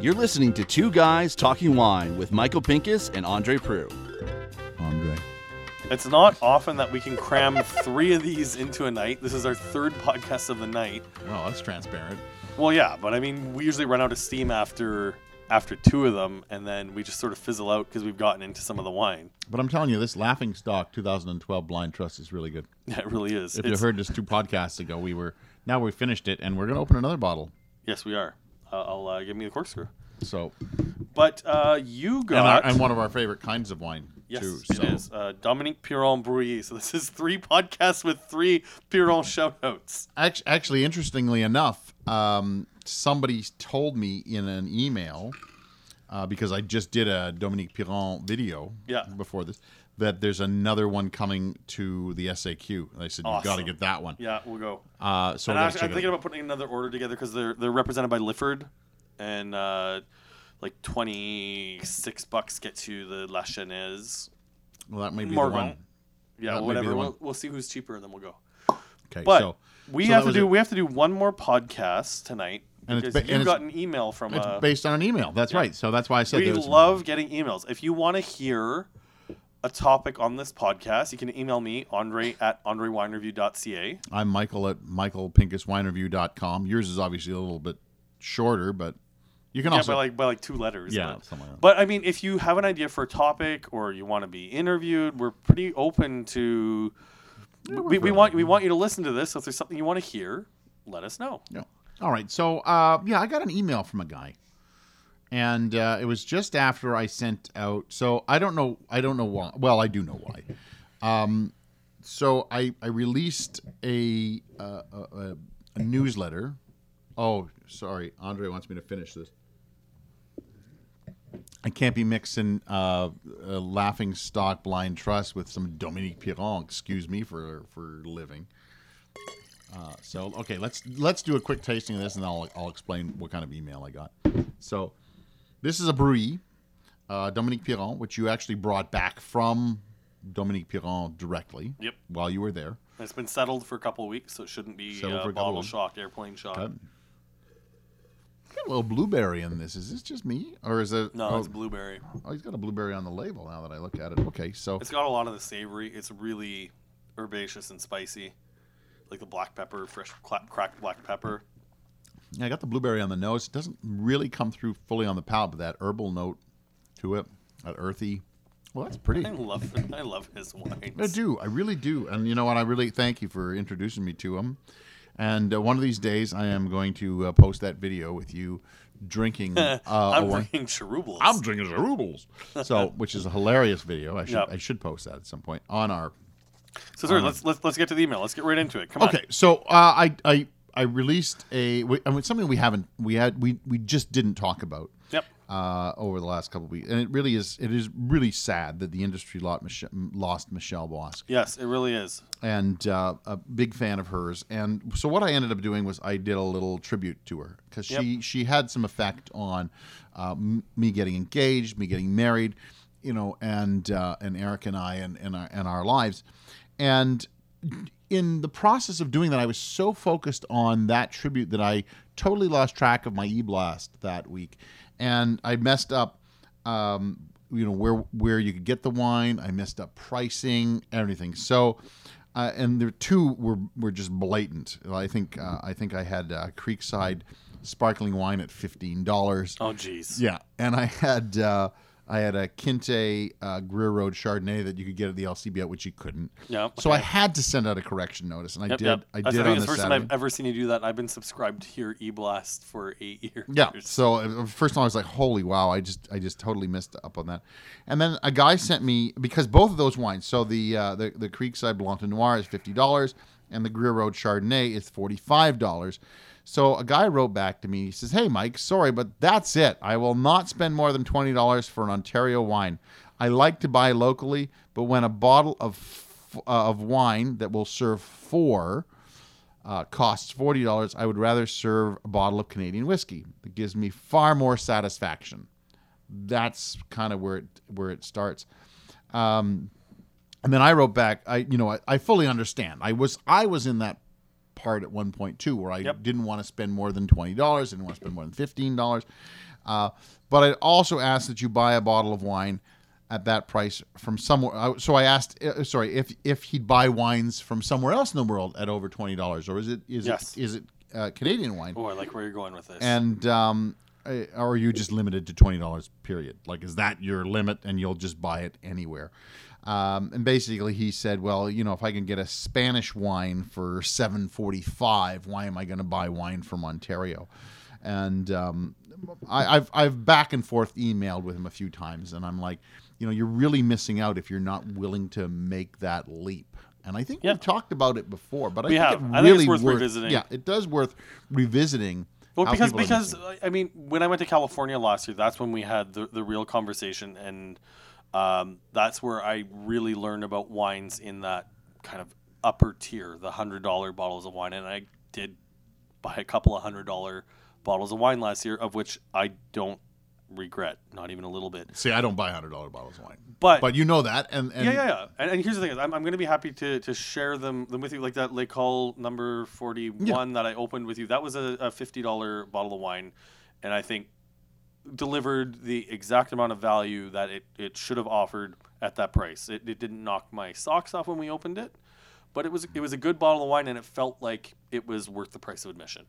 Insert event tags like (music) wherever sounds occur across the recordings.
You're listening to Two Guys Talking Wine with Michael Pinkus and Andre Proulx. Andre. It's not often that we can cram (laughs) three of these into a night. This is our third podcast of the night. Well, that's transparent. Well, yeah, but I mean, we usually run out of steam after after two of them, and then we just sort of fizzle out because we've gotten into some of the wine. But I'm telling you, this Laughing Stock 2012 Blind Trust is really good. Yeah, (laughs) it really is. If you heard this two podcasts ago, we were now we finished it, and we're going to open another bottle. yes, we are. Uh, I'll uh, give me the corkscrew. So, But uh, you and, our, got and one of our favorite kinds of wine yes, too. it So, is uh, Dominique Piron Brouilly. So this is three (laughs) podcasts with three Piron shoutouts. Act- actually, interestingly enough, um, somebody told me in an email uh, because I just did a Dominique Piron video Yeah. before this that there's another one coming to the SAQ. And I said, you've got to get that one. Yeah, we'll go. Uh, so and we gotta actually, check I'm thinking about putting another order together because they're they're represented by Lifford, and uh, like twenty six bucks gets you the La Chanaise. well, that may be the one. Yeah, That whatever. one. We'll, we'll see who's cheaper, and then we'll go. Okay, But so we so have to do it. we have to do one more podcast tonight And it's ba- you and got an email from. It's Uh, based on an email. That's right. So that's why I said we love getting emails. If you want to hear a topic on this podcast, you can email me Andre at andrewinereview.ca. I'm Michael at michaelpinkuswinereview.com. Yours is obviously a little bit shorter, but you can Yeah, also by like by like two letters. yeah, but- like. But I mean, if you have an idea for a topic or you want to be interviewed, we're pretty open to. we, we want we want you to listen to this. So if there's something you want to hear, let us know. Yeah. All right. So, uh, yeah, I got an email from a guy, and uh, it was just after I sent out. So I don't know. I don't know why. Well, I do know why. Um, so I I released a, a, a newsletter. Oh, sorry. Andre wants me to finish this. I can't be mixing uh, laughing stock blind trust with some Dominique Piron. Excuse me for for living. Uh, so okay, let's let's do a quick tasting of this, and I'll I'll explain what kind of email I got. So, this is a Brouilly, uh, Dominique Piron, which you actually brought back from Dominique Piron directly. Yep. While you were there. It's been settled for a couple of weeks, so it shouldn't be Settled uh, for a couple bottle weeks. shock, airplane shock. Okay. Got a little blueberry in this. Is this just me, or is it? No, oh, it's blueberry. oh, he's got a blueberry on the label. Now that I look at it, okay. So It's got a lot of the savory. It's really herbaceous and spicy, like the black pepper, fresh cla- cracked black pepper. Yeah, I got the blueberry on the nose. It doesn't really come through fully on the palate, but that herbal note to it, that earthy. Well, that's pretty. I love I love his wines. I do. I really do. And you know what? I really thank you for introducing me to him. And uh, one of these days, I am going to uh, post that video with you drinking. (laughs) Uh, I'm drinking Chiroubles. I'm drinking Chiroubles. So, (laughs) which is a hilarious video. I should Yep. I should post that at some point on our. So sorry, let's let's let's get to the email. Let's get right into it. Come on. Okay, so uh, I I I released a I mean, something we haven't we had we we just didn't talk about. Yep. uh, over the last couple of weeks, and it really is. It is really sad that the industry lost Michelle Bosc, Yes, it really is. and uh, a big fan of hers. And so what I ended up doing was I did a little tribute to her because she she had some effect on uh, m- me getting engaged, me getting married, you know, and uh, and Eric and I and and our, and our lives, and in the process of doing that, I was so focused on that tribute that I totally lost track of my e blast that week, and I messed up. Um, you know where where you could get the wine. I messed up pricing, everything. So, uh, and the two were were just blatant. I think uh, I think I had uh, Creekside sparkling wine at fifteen dollars. Oh, jeez. Yeah, and I had uh, I had a Kinte uh, Greer Road Chardonnay that you could get at the LCB at which you couldn't. Yeah, So I had to send out a correction notice, and I Yep, did. yep. I did I think on it's the first Saturday. time I've ever seen you do that. I've been subscribed to your eBlast for eight (laughs) years. Yeah. So uh, first time I was like, "Holy wow!" I just I just totally missed up on that. And then a guy sent me because both of those wines. So the uh, the the Creekside Blanc de Noir is fifty dollars, and the Greer Road Chardonnay is forty five dollars. So a guy wrote back to me. He says, "Hey Mike, sorry, but that's it. I will not spend more than twenty dollars for an Ontario wine. I like to buy locally, but when a bottle of uh, of wine that will serve four uh, costs forty dollars, I would rather serve a bottle of Canadian whiskey. That gives me far more satisfaction. That's kind of where it where it starts. Um, And then I wrote back, I you know I, I fully understand. I was I was in that part at one point too, where I Yep. didn't want to spend more than twenty dollars, didn't want to spend more than fifteen dollars. Uh, but I also asked that you buy a bottle of wine at that price from somewhere. So I asked, uh, sorry, if if he'd buy wines from somewhere else in the world at over twenty dollars, or is it is Yes. it is it uh, Canadian wine? Oh, I like where you're going with this. And um, uh, or are you just limited to twenty dollars? Period. Like, is that your limit, and you'll just buy it anywhere? Um, and basically, he said, "Well, you know, if I can get a Spanish wine for seven forty-five, why am I going to buy wine from Ontario?" And um, I, I've I've back and forth emailed with him a few times, and I'm like, you know, you're really missing out if you're not willing to make that leap. And I think Yeah. we've talked about it before, but I We think have. it I think it's really worth revisiting. Yeah, it does worth revisiting. Well, because because. I mean, when I went to California last year, that's when we had the, the real conversation, and um, that's where I really learned about wines in that kind of upper tier, the hundred dollar bottles of wine, and I did buy a couple of hundred dollar bottles of wine last year, of which I don't regret, not even a little bit. See, I don't buy hundred dollar bottles of wine, But, but you know that, and, and yeah, yeah, yeah. And, and here's the thing: is I'm, I'm going to be happy to, to share them, them with you, like that Le Col number forty one that I opened with you. That was a, a fifty dollar bottle of wine, and I think delivered the exact amount of value that it, it should have offered at that price. It, it didn't knock my socks off when we opened it, but it was it was a good bottle of wine, and it felt like it was worth the price of admission.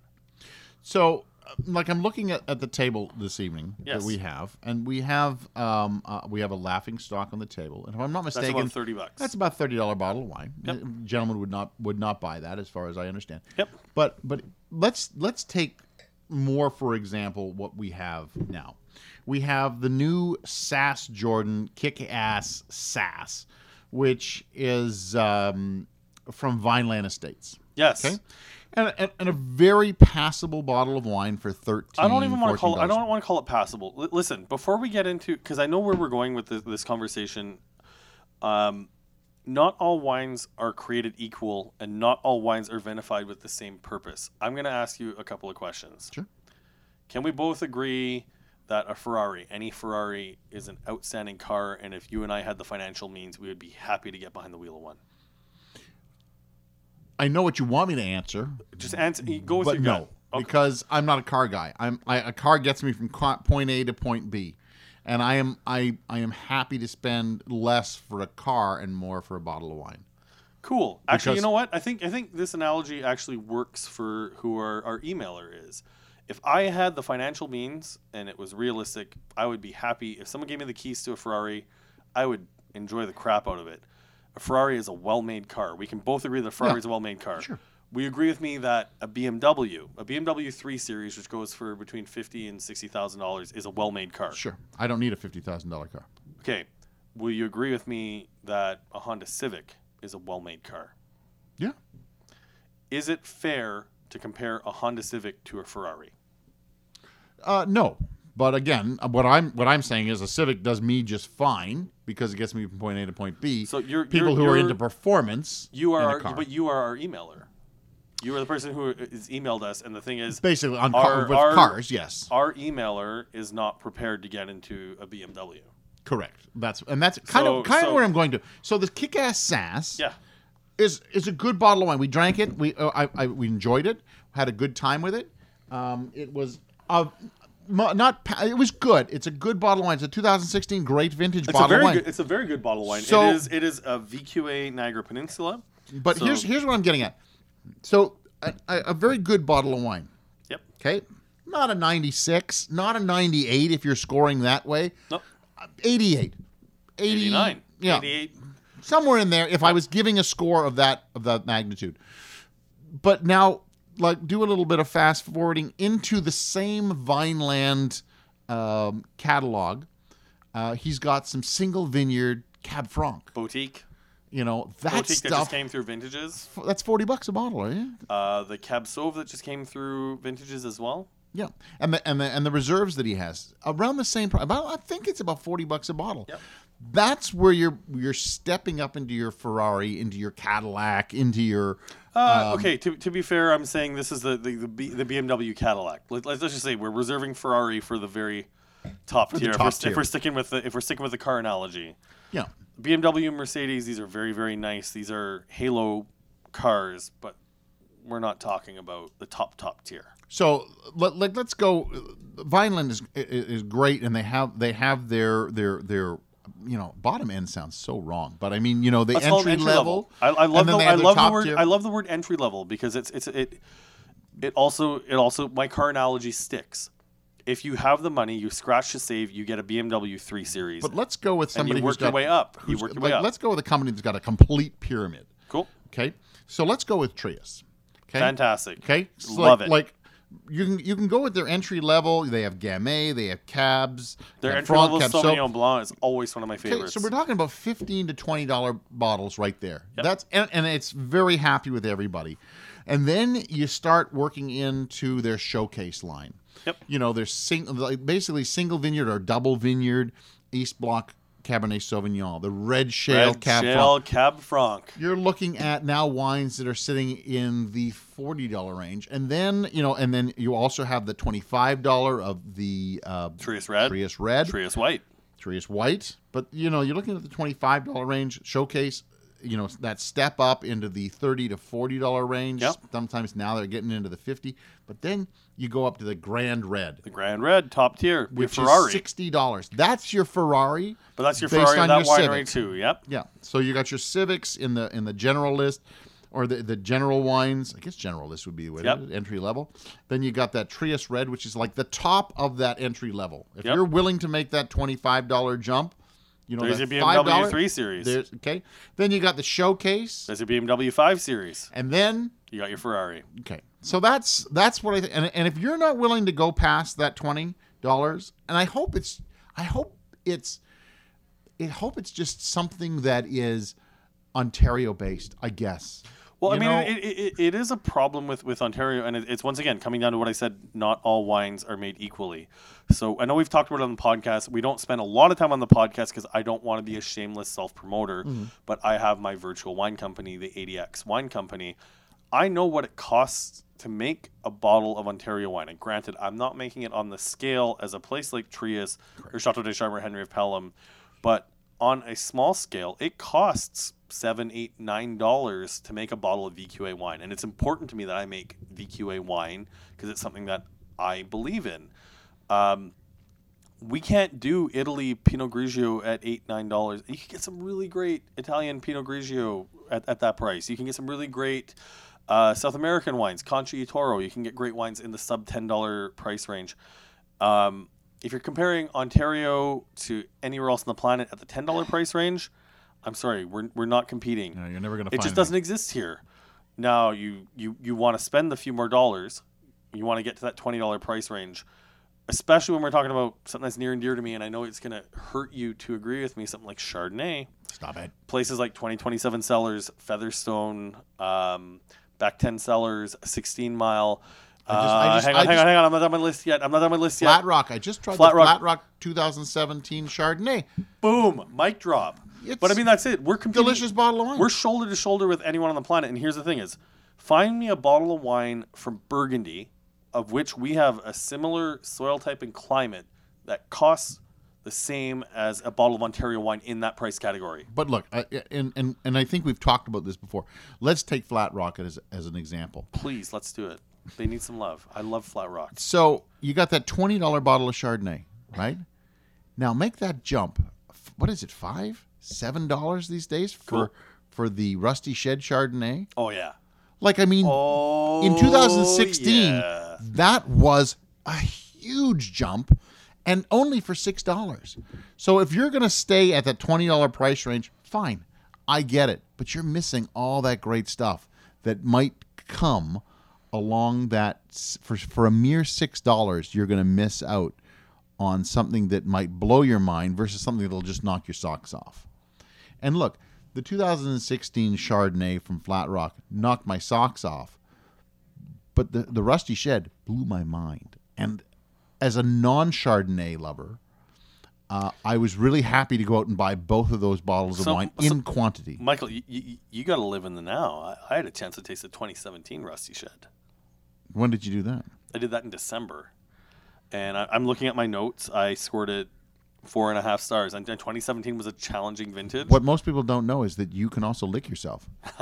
So, uh, like, I'm looking at, at the table this evening Yes. that we have, and we have um uh, we have a laughing stock on the table, and if I'm not That's mistaken, about thirty bucks. that's about thirty dollar bottle of wine. Yep. Gentlemen would not would not buy that, as far as I understand. Yep. But but let's let's take more for example what we have now. We have the new Sass Jordan Kick Ass Sass, which is um, from Vineland Estates. yes. Okay. And, and, and a very passable bottle of wine for 13 I don't even want to call it. I don't want to call it passable. L- listen, before we get into, because I know where we're going with this, this conversation. Um, not all wines are created equal, and not all wines are vinified with the same purpose. I'm going to ask you a couple of questions. Sure. Can we both agree that a Ferrari, any Ferrari, is an outstanding car, and if you and I had the financial means, we would be happy to get behind the wheel of one? I know what you want me to answer, Just answer. Go with but your no, gut. Okay. because I'm not a car guy. I'm I, a car gets me from point A to point B, and I am I I am happy to spend less for a car and more for a bottle of wine. Cool. Actually, you know what? I think I think this analogy actually works for who our, our emailer is. If I had the financial means and it was realistic, I would be happy. If someone gave me the keys to a Ferrari, I would enjoy the crap out of it. A Ferrari is a well-made car. We can both agree that a Ferrari Yeah. is a well-made car. Sure. We agree with me that a BMW, a BMW 3 Series, which goes for between fifty and sixty thousand dollars, is a well-made car. Sure, I don't need a fifty thousand dollar car. Okay. Will you agree with me that a Honda Civic is a well-made car? Yeah, is it fair to compare a Honda Civic to a Ferrari? uh, no. But again, uh, what I'm what I'm saying is a Civic does me just fine because it gets me from point A to point B. So you're people you're, who are you're- into performance. you are a our, car. but you are our emailer. You are the person who is emailed us, and the thing is, basically on Our- car, with our- cars. Yes, our emailer is not prepared to get into a BMW. correct. That's and that's kind So- of kind so- of where I'm going to. So the kick-ass sass. Yeah, is is a good bottle of wine. We drank it. We uh, I, I we enjoyed it. Had a good time with it. Um, it was mo- not it was good. It's a good bottle of wine. It's a 2016 great vintage it's a bottle very of wine. good. It's a very good bottle of wine. So- it is. It is a VQA Niagara Peninsula. but so- here's here's what I'm getting at. So a, a, very good bottle of wine. Yep. Okay, not a 96, not a 98 if you're scoring that way. Nope. 88, 80, 89. Yeah, 88. somewhere in there if I was giving a score of that of that magnitude. But now, like, do a little bit of fast forwarding into the same Vineland um, catalog. Uh, he's got some single vineyard Cab Franc. Boutique. You know that Boutique that just came through vintages. that's forty bucks a bottle, right? Uh, the Cab Sauv that just came through vintages as well. Yeah, and the and the and the reserves that he has around the same price. About I think it's about forty bucks a bottle. Yep. That's where you're you're stepping up into your Ferrari, into your Cadillac, into your Uh, okay, to, to be fair, I'm saying this is the the, the, B, the BMW Cadillac. Let, let's just say we're reserving Ferrari for the very top the tier. if, top we're, tier. if we're sticking with the if we're sticking with the car analogy, yeah. BMW, Mercedes, these are very, very nice. These are Halo cars, but we're not talking about the top, top tier. So let, let, let's go. Vineland is is great, and they have they have their their their you know bottom end sounds so wrong, but I mean you know the it entry, level. I, I love the I love the word tier. I love the word entry level because it's it's it it also it also my car analogy sticks. If you have the money, you scratch to save, you get a BMW 3 Series. But let's go with and somebody you who's work your got, way up. You who's- work your like, way up. Let's go with a company that's got a complete pyramid. cool. Okay, so let's go with Trius. Okay, Fantastic. Okay, So Love like, it. Like you can you can go with their entry level. They have Gamay, they have cabs, Their have entry level front cabs. So- Sauvignon Blanc is always one of my Okay, favorites. so we're talking about fifteen to twenty dollar bottles right there. Yep. That's and, and it's very happy with everybody. And then you start working into their showcase line. Yep. You know, there's sing, like basically single vineyard or double vineyard East Block Cabernet Sauvignon, the Red Shale Red Cab Franc. Cab Franc. You're looking at now wines that are sitting in the forty dollar range, and then you know, and then you also have the twenty five dollar of the uh, Trius Red. Trius Red, Trius White. Trius White. But you know, you're looking at the twenty-five dollar range showcase. You know that step up into the thirty to forty dollar range. Yep. Sometimes now they're getting into the fifty. But then you go up to the Grand Red, The Grand Red, top tier. Which Ferrari. is sixty dollars. That's your Ferrari. but that's your based Ferrari on that your winery Civic. too. Yep. Yeah. So you got your Civics in the in the general list, or the the general wines. I guess general list would be the Yep. entry level. Then you got that Trius Red, which is like the top of that entry level. If Yep. you're willing to make that twenty five dollar jump, you know There's your $5 BMW 3 Series. There's okay. Then you got the showcase, There's your BMW 5 Series. and then You got your Ferrari. okay. So that's that's what I think. And, and if you're not willing to go past that twenty dollars, and I hope it's I hope it's I hope it's just something that is Ontario based. I guess. Well, I mean, it, it, it is a problem with, with Ontario, and it, it's once again coming down to what I said not all wines are made equally. So I know we've talked about it on the podcast. We don't spend a lot of time on the podcast because I don't want to be a shameless self promoter, Mm-hmm. but I have my virtual wine company, the ADX Wine Company. I know what it costs to make a bottle of Ontario wine. And granted, I'm not making it on the scale as a place like Trius or Chateau des Charmes or Henry of Pelham, but on a small scale, it costs seven, eight, nine dollars to make a bottle of VQA wine. And it's important to me that I make VQA wine because it's something that I believe in. Um, we can't do Italy Pinot Grigio at eight, nine dollars. You can get some really great Italian Pinot Grigio at, at that price. You can get some really great uh, South American wines, Concha y Toro. You can get great wines in the sub ten dollar price range. Um, if you're comparing Ontario to anywhere else on the planet at the ten dollar price range, I'm sorry, we're, we're not competing. No, you're never gonna. It find just doesn't exist here. Now you you you want to spend a few more dollars. You want to get to that twenty dollar price range, especially when we're talking about something that's near and dear to me. And I know it's going to hurt you to agree with me. Something like Chardonnay, Stop it. places like twenty twenty seven Cellars, Featherstone, um, Back Ten Cellars, Sixteen Mile. I just- uh, I just- hang I on, hang just- on, hang on. I'm not on my list yet. I'm not on my list yet. Flat Rock. I just tried Flat the Rock. Flat Rock 2017 Chardonnay. Boom, mic drop. It's but I mean, that's it. We're competing. Delicious bottle of wine. We're shoulder to shoulder with anyone on the planet. And here's the thing: is find me a bottle of wine from Burgundy, of which we have a similar soil type and climate that costs the same as a bottle of Ontario wine in that price category. But look, I, and, and and I think we've talked about this before. Let's take Flat Rock as as an example. Please, let's do it. They need some love. I love Flat Rock. So you got that twenty dollar bottle of Chardonnay, right? Now make that jump. What is it? Five, seven dollars these days for Cool. for the Rusty Shed Chardonnay. Oh yeah. Like I mean, Oh. in 2016, yeah. that was a huge jump, and only for six dollars. So if you're gonna stay at that twenty dollar price range, fine, I get it. But you're missing all that great stuff that might come along that for for a mere six dollars. You're gonna miss out on something that might blow your mind versus something that'll just knock your socks off. And look, the 2016 Chardonnay from Flat Rock knocked my socks off, but the, the Rusty Shed blew my mind. And as a non Chardonnay lover, uh, I was really happy to go out and buy both of those bottles of So- wine so- in quantity. Michael, you, you, you got to live in the now. I, I had a chance to taste the 2017 Rusty Shed. When did you do that? I did that in December, and I, I'm looking at my notes. I scored it four and a half stars. And, and 2017 was a challenging vintage. What most people don't know is that you can also lick yourself. (laughs)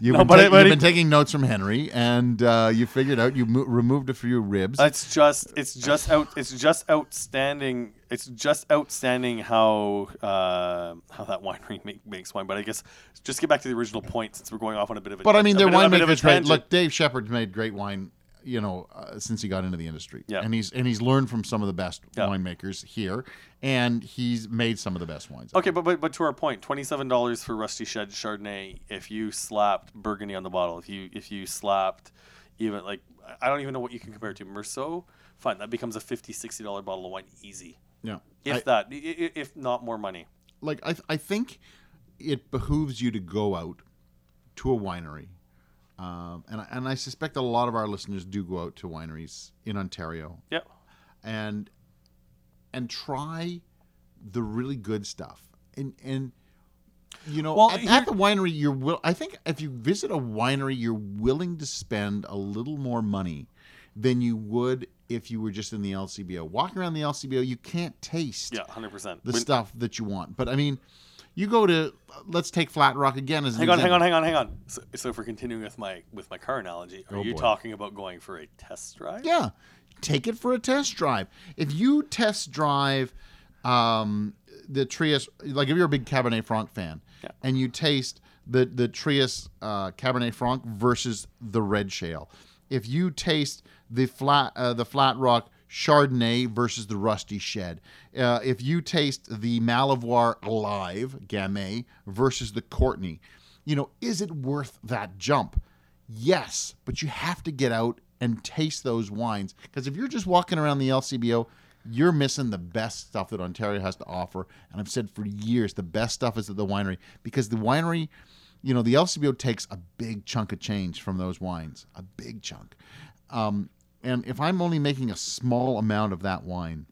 You've, No, been, but ta- it- you've it- been taking notes from Henry, and uh, you figured out you mo- removed a few ribs. It's just it's just out it's just outstanding it's just outstanding how uh, how that winery (laughs) make, makes wine. But I guess just get back to the original point since we're going off on a bit of a but I mean, their bit of- a bit of a winemakers. Right? Look, Dave Shepard's made great wine. You know, uh, since he got into the industry, Yeah. and he's and he's learned from some of the best Yeah. winemakers here, and he's made some of the best wines. Okay, but, but but to our point, twenty seven dollars for Rusty Shed Chardonnay. If you slapped Burgundy on the bottle, if you if you slapped even like I don't even know what you can compare it to Meursault, fine, that becomes a 50 60 dollar bottle of wine easy. Yeah, If I- that, if not more money. like I, I think it behooves you to go out to a winery, um, and I, and I suspect a lot of our listeners do go out to wineries in Ontario Yep. and and try the really good stuff and and you know Well, at, at the winery you're will I think if you visit a winery you're willing to spend a little more money than you would if you were just in the LCBO walking around the LCBO you can't taste Yeah, hundred percent. the stuff that you want. But I mean, you go to let's take Flat Rock again as an Hang on, hang on, hang on, hang on. So, so if we're continuing with my with my car analogy, are Oh, you boy. talking about going for a test drive? Yeah, take it for a test drive. If you test drive um, the Trius, like if you're a big Cabernet Franc fan, Yeah. and you taste the the Trius uh, Cabernet Franc versus the Red Shale, if you taste the flat uh, the Flat Rock Chardonnay versus the Rusty Shed, uh, if you taste the Malivoire Live Gamay versus the Courtney, you know, is it worth that jump? Yes, but you have to get out and taste those wines because if you're just walking around the LCBO, you're missing the best stuff that Ontario has to offer. And I've said for years, the best stuff is at the winery because the winery, you know, the LCBO takes a big chunk of change from those wines, a big chunk. Um, and if I'm only making a small amount of that wine,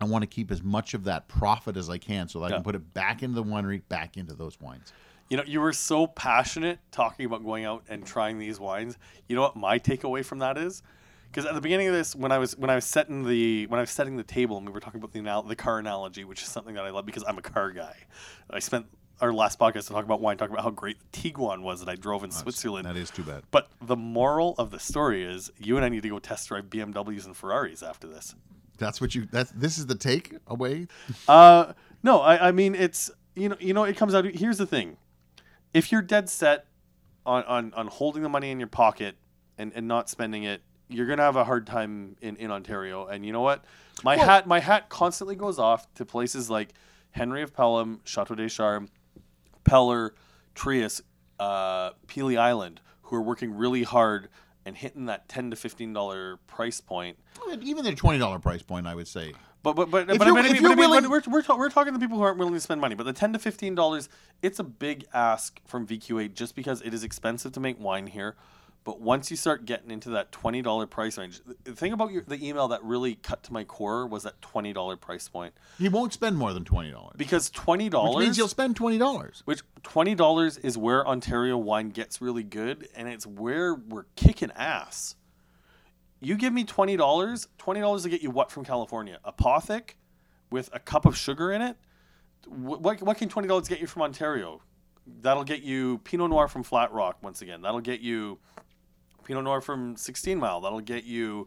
I want to keep as much of that profit as I can so that I can put it back into the winery, back into those wines. You know, you were so passionate talking about going out and trying these wines. You know what my takeaway from that is? Because at the beginning of this, when I was when I was setting the when I was setting the table and we were talking about the anal- the car analogy, which is something that I love because I'm a car guy. I spent our last podcast to talk about wine, talk about how great the Tiguan was that I drove in Switzerland. That is too bad. But the moral of the story is you and I need to go test drive BMWs and Ferraris after this. That's what you. That's this is the take away. Uh, no, I, I mean it's you know you know it comes out. Here's the thing: if you're dead set on on, on holding the money in your pocket and, and not spending it, you're gonna have a hard time in, in Ontario. And you know what? My hat my hat constantly goes off to places like Henry of Pelham, Chateau des Charmes, Peller, Trius, uh, Pelee Island, who are working really hard and hitting that ten to fifteen dollar price point. Even their twenty dollar price point, I would say. But but but, but, I mean, but, willing- but we're we're, ta- we're talking to people who aren't willing to spend money. But the ten to fifteen dollars, it's a big ask from VQA just because it is expensive to make wine here. But once you start getting into that twenty dollar price range, the thing about your, the email that really cut to my core was that twenty dollar price point He won't spend more than twenty dollars, because twenty dollars means you'll spend twenty dollars. which twenty dollars is where Ontario wine gets really good, and it's where we're kicking ass. You give me twenty dollars, twenty dollars to get you what from California? Apothic with a cup of sugar in it. What what can twenty dollars get you from Ontario? That'll get you Pinot Noir from Flat Rock once again. That'll get you Pinot Noir from Sixteen Mile. That'll get you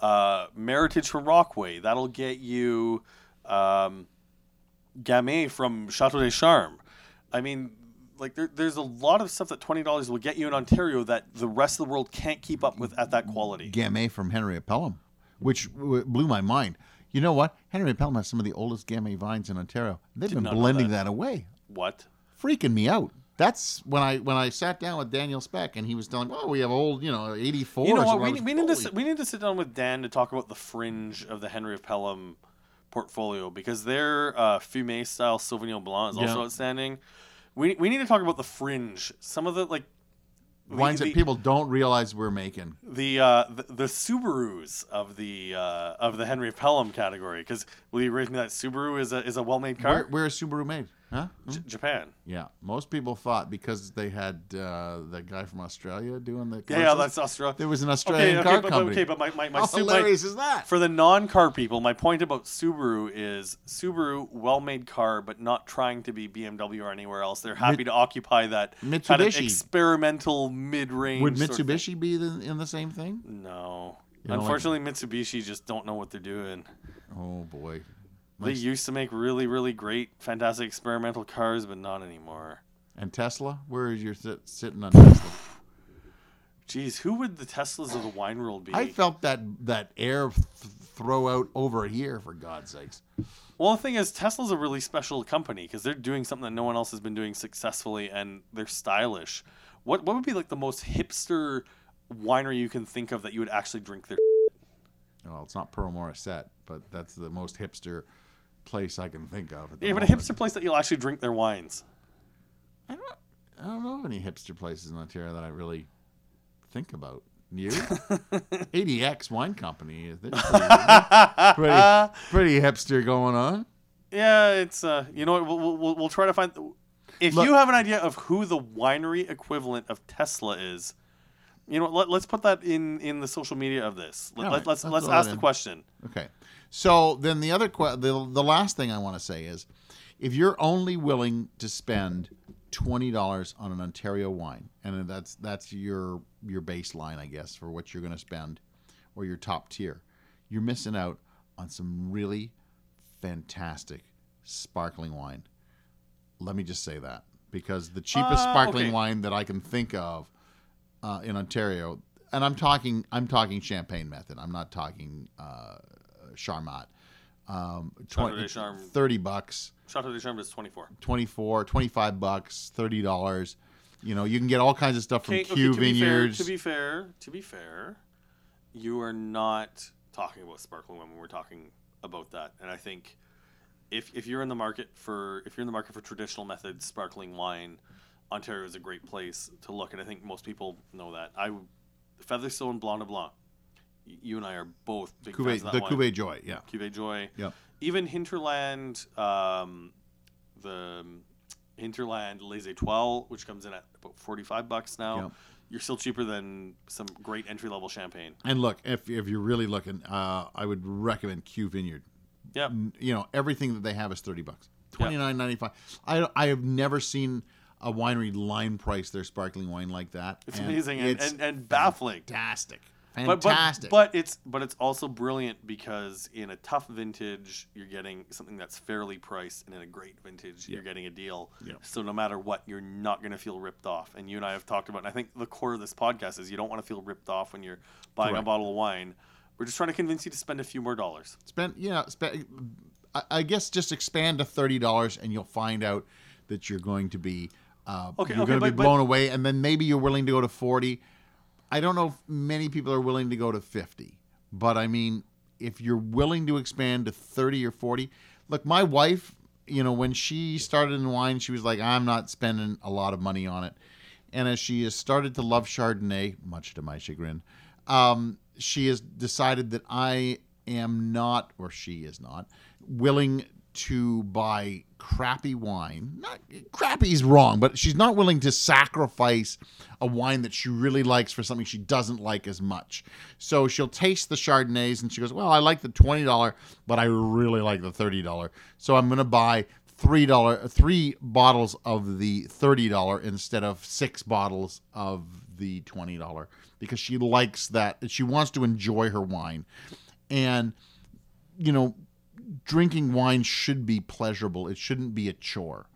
uh, Meritage from Rockway. That'll get you um, Gamay from Chateau des Charmes. I mean, like there, there's a lot of stuff that twenty dollars will get you in Ontario that the rest of the world can't keep up with at that quality. Gamay from Henry of Pelham, which w- blew my mind. You know what? Henry of Pelham has some of the oldest Gamay vines in Ontario. They've been blending that. that away, What? freaking me out. That's when I when I sat down with Daniel Speck and he was telling, "Oh, we have old, you know, eighty four. You know what? We, we need to we need to sit down with Dan to talk about the fringe of the Henry of Pelham portfolio because their uh, Fumé style Sauvignon Blanc is also Yeah. outstanding. We, we need to talk about the fringe. Some of the like wines the, that people don't realize we're making. the uh, the, the Subarus of the uh, of the Henry of Pelham category. Because will you agree with me that Subaru is a is a well made car? Where, where is Subaru made? Huh? J- Japan. Yeah, most people thought because they had uh, the guy from Australia doing the Yeah, yeah, that's Australia. there was an Australian okay, car but, company. okay, but my my, my, How Su- my- hilarious is that? for the non-car people, my point about Subaru is Subaru, well-made car, but not trying to be BMW or anywhere else. They're happy to occupy that kind of experimental mid-range. Would sort of. Mitsubishi be the, in the same thing? No. You don't like- Unfortunately, Mitsubishi just don't know what they're doing. Oh boy, They used to make really, really great, fantastic experimental cars, but not anymore. And Tesla, where is your sit, sitting on Tesla? Geez, who would the Teslas of the wine world be? I felt that that air th- throw out over here for God's sakes. Well, the thing is, Tesla's a really special company because they're doing something that no one else has been doing successfully, and they're stylish. What what would be like the most hipster winery you can think of that you would actually drink their? Well, it's not Pearl Morissette, but that's the most hipster place I can think of. Yeah, but a hipster place that you'll actually drink their wines. I don't, I don't know of any hipster places in Ontario that I really think about. You? (laughs) ADX Wine Company. Pretty, pretty, pretty hipster going on. Yeah, it's uh, you know what? We'll, we'll- we'll, try to find. If Look- you have an idea of who the winery equivalent of Tesla is, you know, let, let's put that in in the social media of this. Let, right, let's let's let's ask the question. Okay. So then the other que- the the last thing I want to say is, if you're only willing to spend twenty dollars on an Ontario wine, and that's that's your your baseline, I guess, for what you're going to spend, or your top tier, you're missing out on some really fantastic sparkling wine. Let me just say that because the cheapest Uh, sparkling okay. wine that I can think of uh, in Ontario, and I'm talking I'm talking champagne method. I'm not talking uh, Charmat. Um, 20, de Charme. 30 bucks, Chateau de is twenty four. 24, 25 bucks, thirty dollars. You know, you can get all kinds of stuff from Okay, okay, Kew to be fair, Vineyards. to be fair, to be fair, you are not talking about sparkling wine when we're talking about that. And I think if if you're in the market for if you're in the market for traditional method sparkling wine, Ontario is a great place to look. And I think most people know that. I Featherstone Blanc de Blanc. You and I are both big fans of that the wine. Cuvée Joy, yeah. Cuvée Joy. Yep. Even Hinterland, um, the um, Hinterland Les Etoiles, which comes in at about forty-five bucks now. You're still cheaper than some great entry-level champagne. And look, if, if you're really looking, uh, I would recommend Kew Vineyard. Yeah, You know, everything that they have is thirty bucks, twenty nine ninety five. I I have never seen a winery line price their sparkling wine like that. it's and amazing and, and, and baffling. fantastic, fantastic. but but it's but it's also brilliant because in a tough vintage you're getting something that's fairly priced, and in a great vintage you're getting a deal. Yeah. So no matter what, you're not going to feel ripped off. And you and I have talked about. And I think the core of this podcast is you don't want to feel ripped off when you're buying a bottle of wine. We're just trying to convince you to spend a few more dollars. spend you know spend, I, I guess just expand to thirty dollars and you'll find out that you're going to be uh, Okay, you're okay, going to be but- but- blown away and then maybe you're willing to go to 40 i don't know if many people are willing to go to 50 but i mean if you're willing to expand to 30 or 40 look my wife you know when she started in wine she was like i'm not spending a lot of money on it. And as she has started to love chardonnay much to my chagrin um, she has decided that i am not or she is not willing to buy crappy wine. Not crappy's wrong, but she's not willing to sacrifice a wine that she really likes for something she doesn't like as much. So she'll taste the Chardonnays and she goes, "Well, I like the twenty dollar, but I really like the thirty dollar. So I'm going to buy." Three dollar, three bottles of the thirty dollar instead of six bottles of the twenty dollar because she likes that. She wants to enjoy her wine, and you know, drinking wine should be pleasurable. It shouldn't be a chore.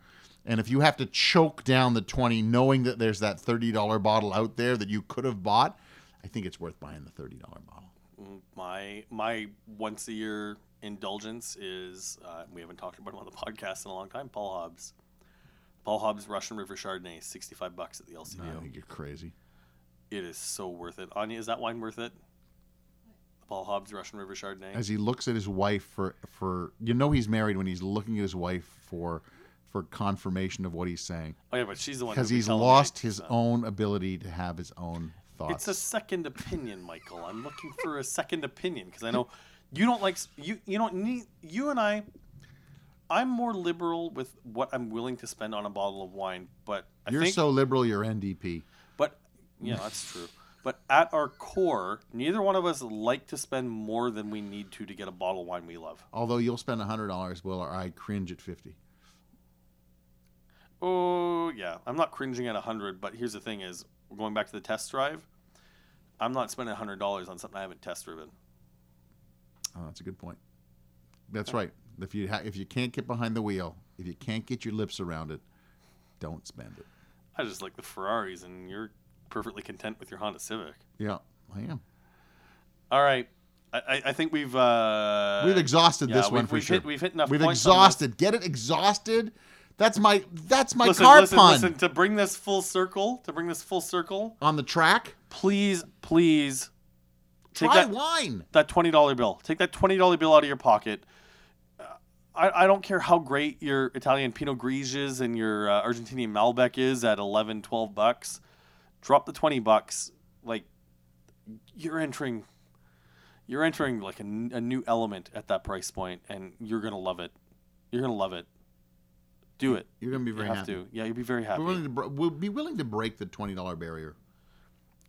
And if you have to choke down the 20 knowing that there's that $30 bottle out there that you could have bought, I think it's worth buying the $30 bottle. My my once a year indulgence is uh, we haven't talked about him on the (laughs) podcast in a long time. Paul Hobbs. Paul Hobbs Russian River Chardonnay, sixty five bucks at the LCBO. I think you're crazy. It is so worth it. Anya, is that wine worth it? Paul Hobbs Russian River Chardonnay. As he looks at his wife for for you know he's married when he's looking at his wife for for confirmation of what he's saying oh yeah, but she's the one because he's lost his own ability to have his own thoughts. It's a second opinion, Michael. I'm looking for a second opinion because I know you don't like you. You don't need you and I. I'm more liberal with what I'm willing to spend on a bottle of wine, but I You're think so liberal. You're NDP. But yeah, that's true. But at our core, neither one of us like to spend more than we need to to get a bottle of wine we love. Although you'll spend hundred dollars, will or I cringe at fifty. Oh yeah, I'm not cringing at hundred, but here's the thing: is we're going back to the test drive. I'm not spending hundred dollars on something I haven't test driven. Oh, that's a good point. That's right. If you ha- if you can't get behind the wheel, if you can't get your lips around it, don't spend it. I just like the Ferraris, and you're perfectly content with your Honda Civic. Yeah, I am. All right, I, I, think we've uh, We've exhausted yeah, this we've, one for we've sure. Hit, we've hit enough. We've exhausted. Get it exhausted. That's my that's my Listen, car listen, pun listen. To bring this full circle, to bring this full circle, on the track. please, please, take Try that wine. that twenty dollar bill. Take that twenty dollar bill out of your pocket. Uh, I, I don't care how great your Italian Pinot Grigios and your uh, Argentinian Malbec is at 11, 12 bucks. Drop the twenty bucks. Like you're entering, you're entering like a, a new element at that price point, and you're gonna love it. You're gonna love it. Do it. You're gonna be You very have happy. to. Yeah, you'll be very happy. We're willing to br- we'll be willing to break the twenty dollar barrier.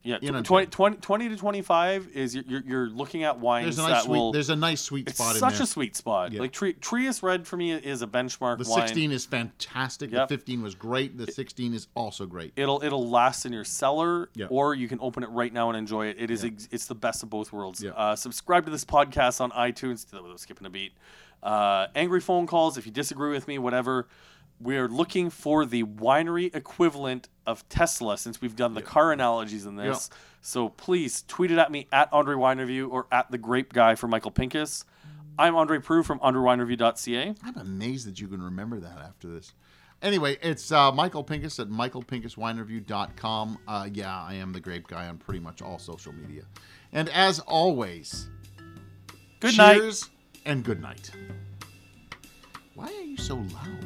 Yeah, You know tw- 20, 20, 20 to 25 is you're, you're, looking at wines There's a nice that sweet. will. there's a nice sweet It's spot in such a sweet spot. Yeah. Like Tri- Trius Red for me is a benchmark the wine. 16 is fantastic. Yep. The 15 was great. The 16 is also great. It'll it'll last in your cellar, Yeah. or you can open it right now and enjoy it. It is Yeah. ex- it's the best of both worlds. Uh, subscribe to this podcast on iTunes. Skipping a beat. Uh, angry phone calls if you disagree with me, whatever. We're looking for the winery equivalent of Tesla since we've done the car analogies in this. So please tweet it at me at Andre Wine Review or at the Grape Guy for Michael Pinkus. I'm Andre Proulx from AndreWineReview.ca. I'm amazed that you can remember that after this. Anyway, it's uh, Michael Pinkus at michaelpinkuswinereview.com. Uh, yeah, I am the grape guy on pretty much all social media. And as always, Good night. cheers and good night. Why are you so loud?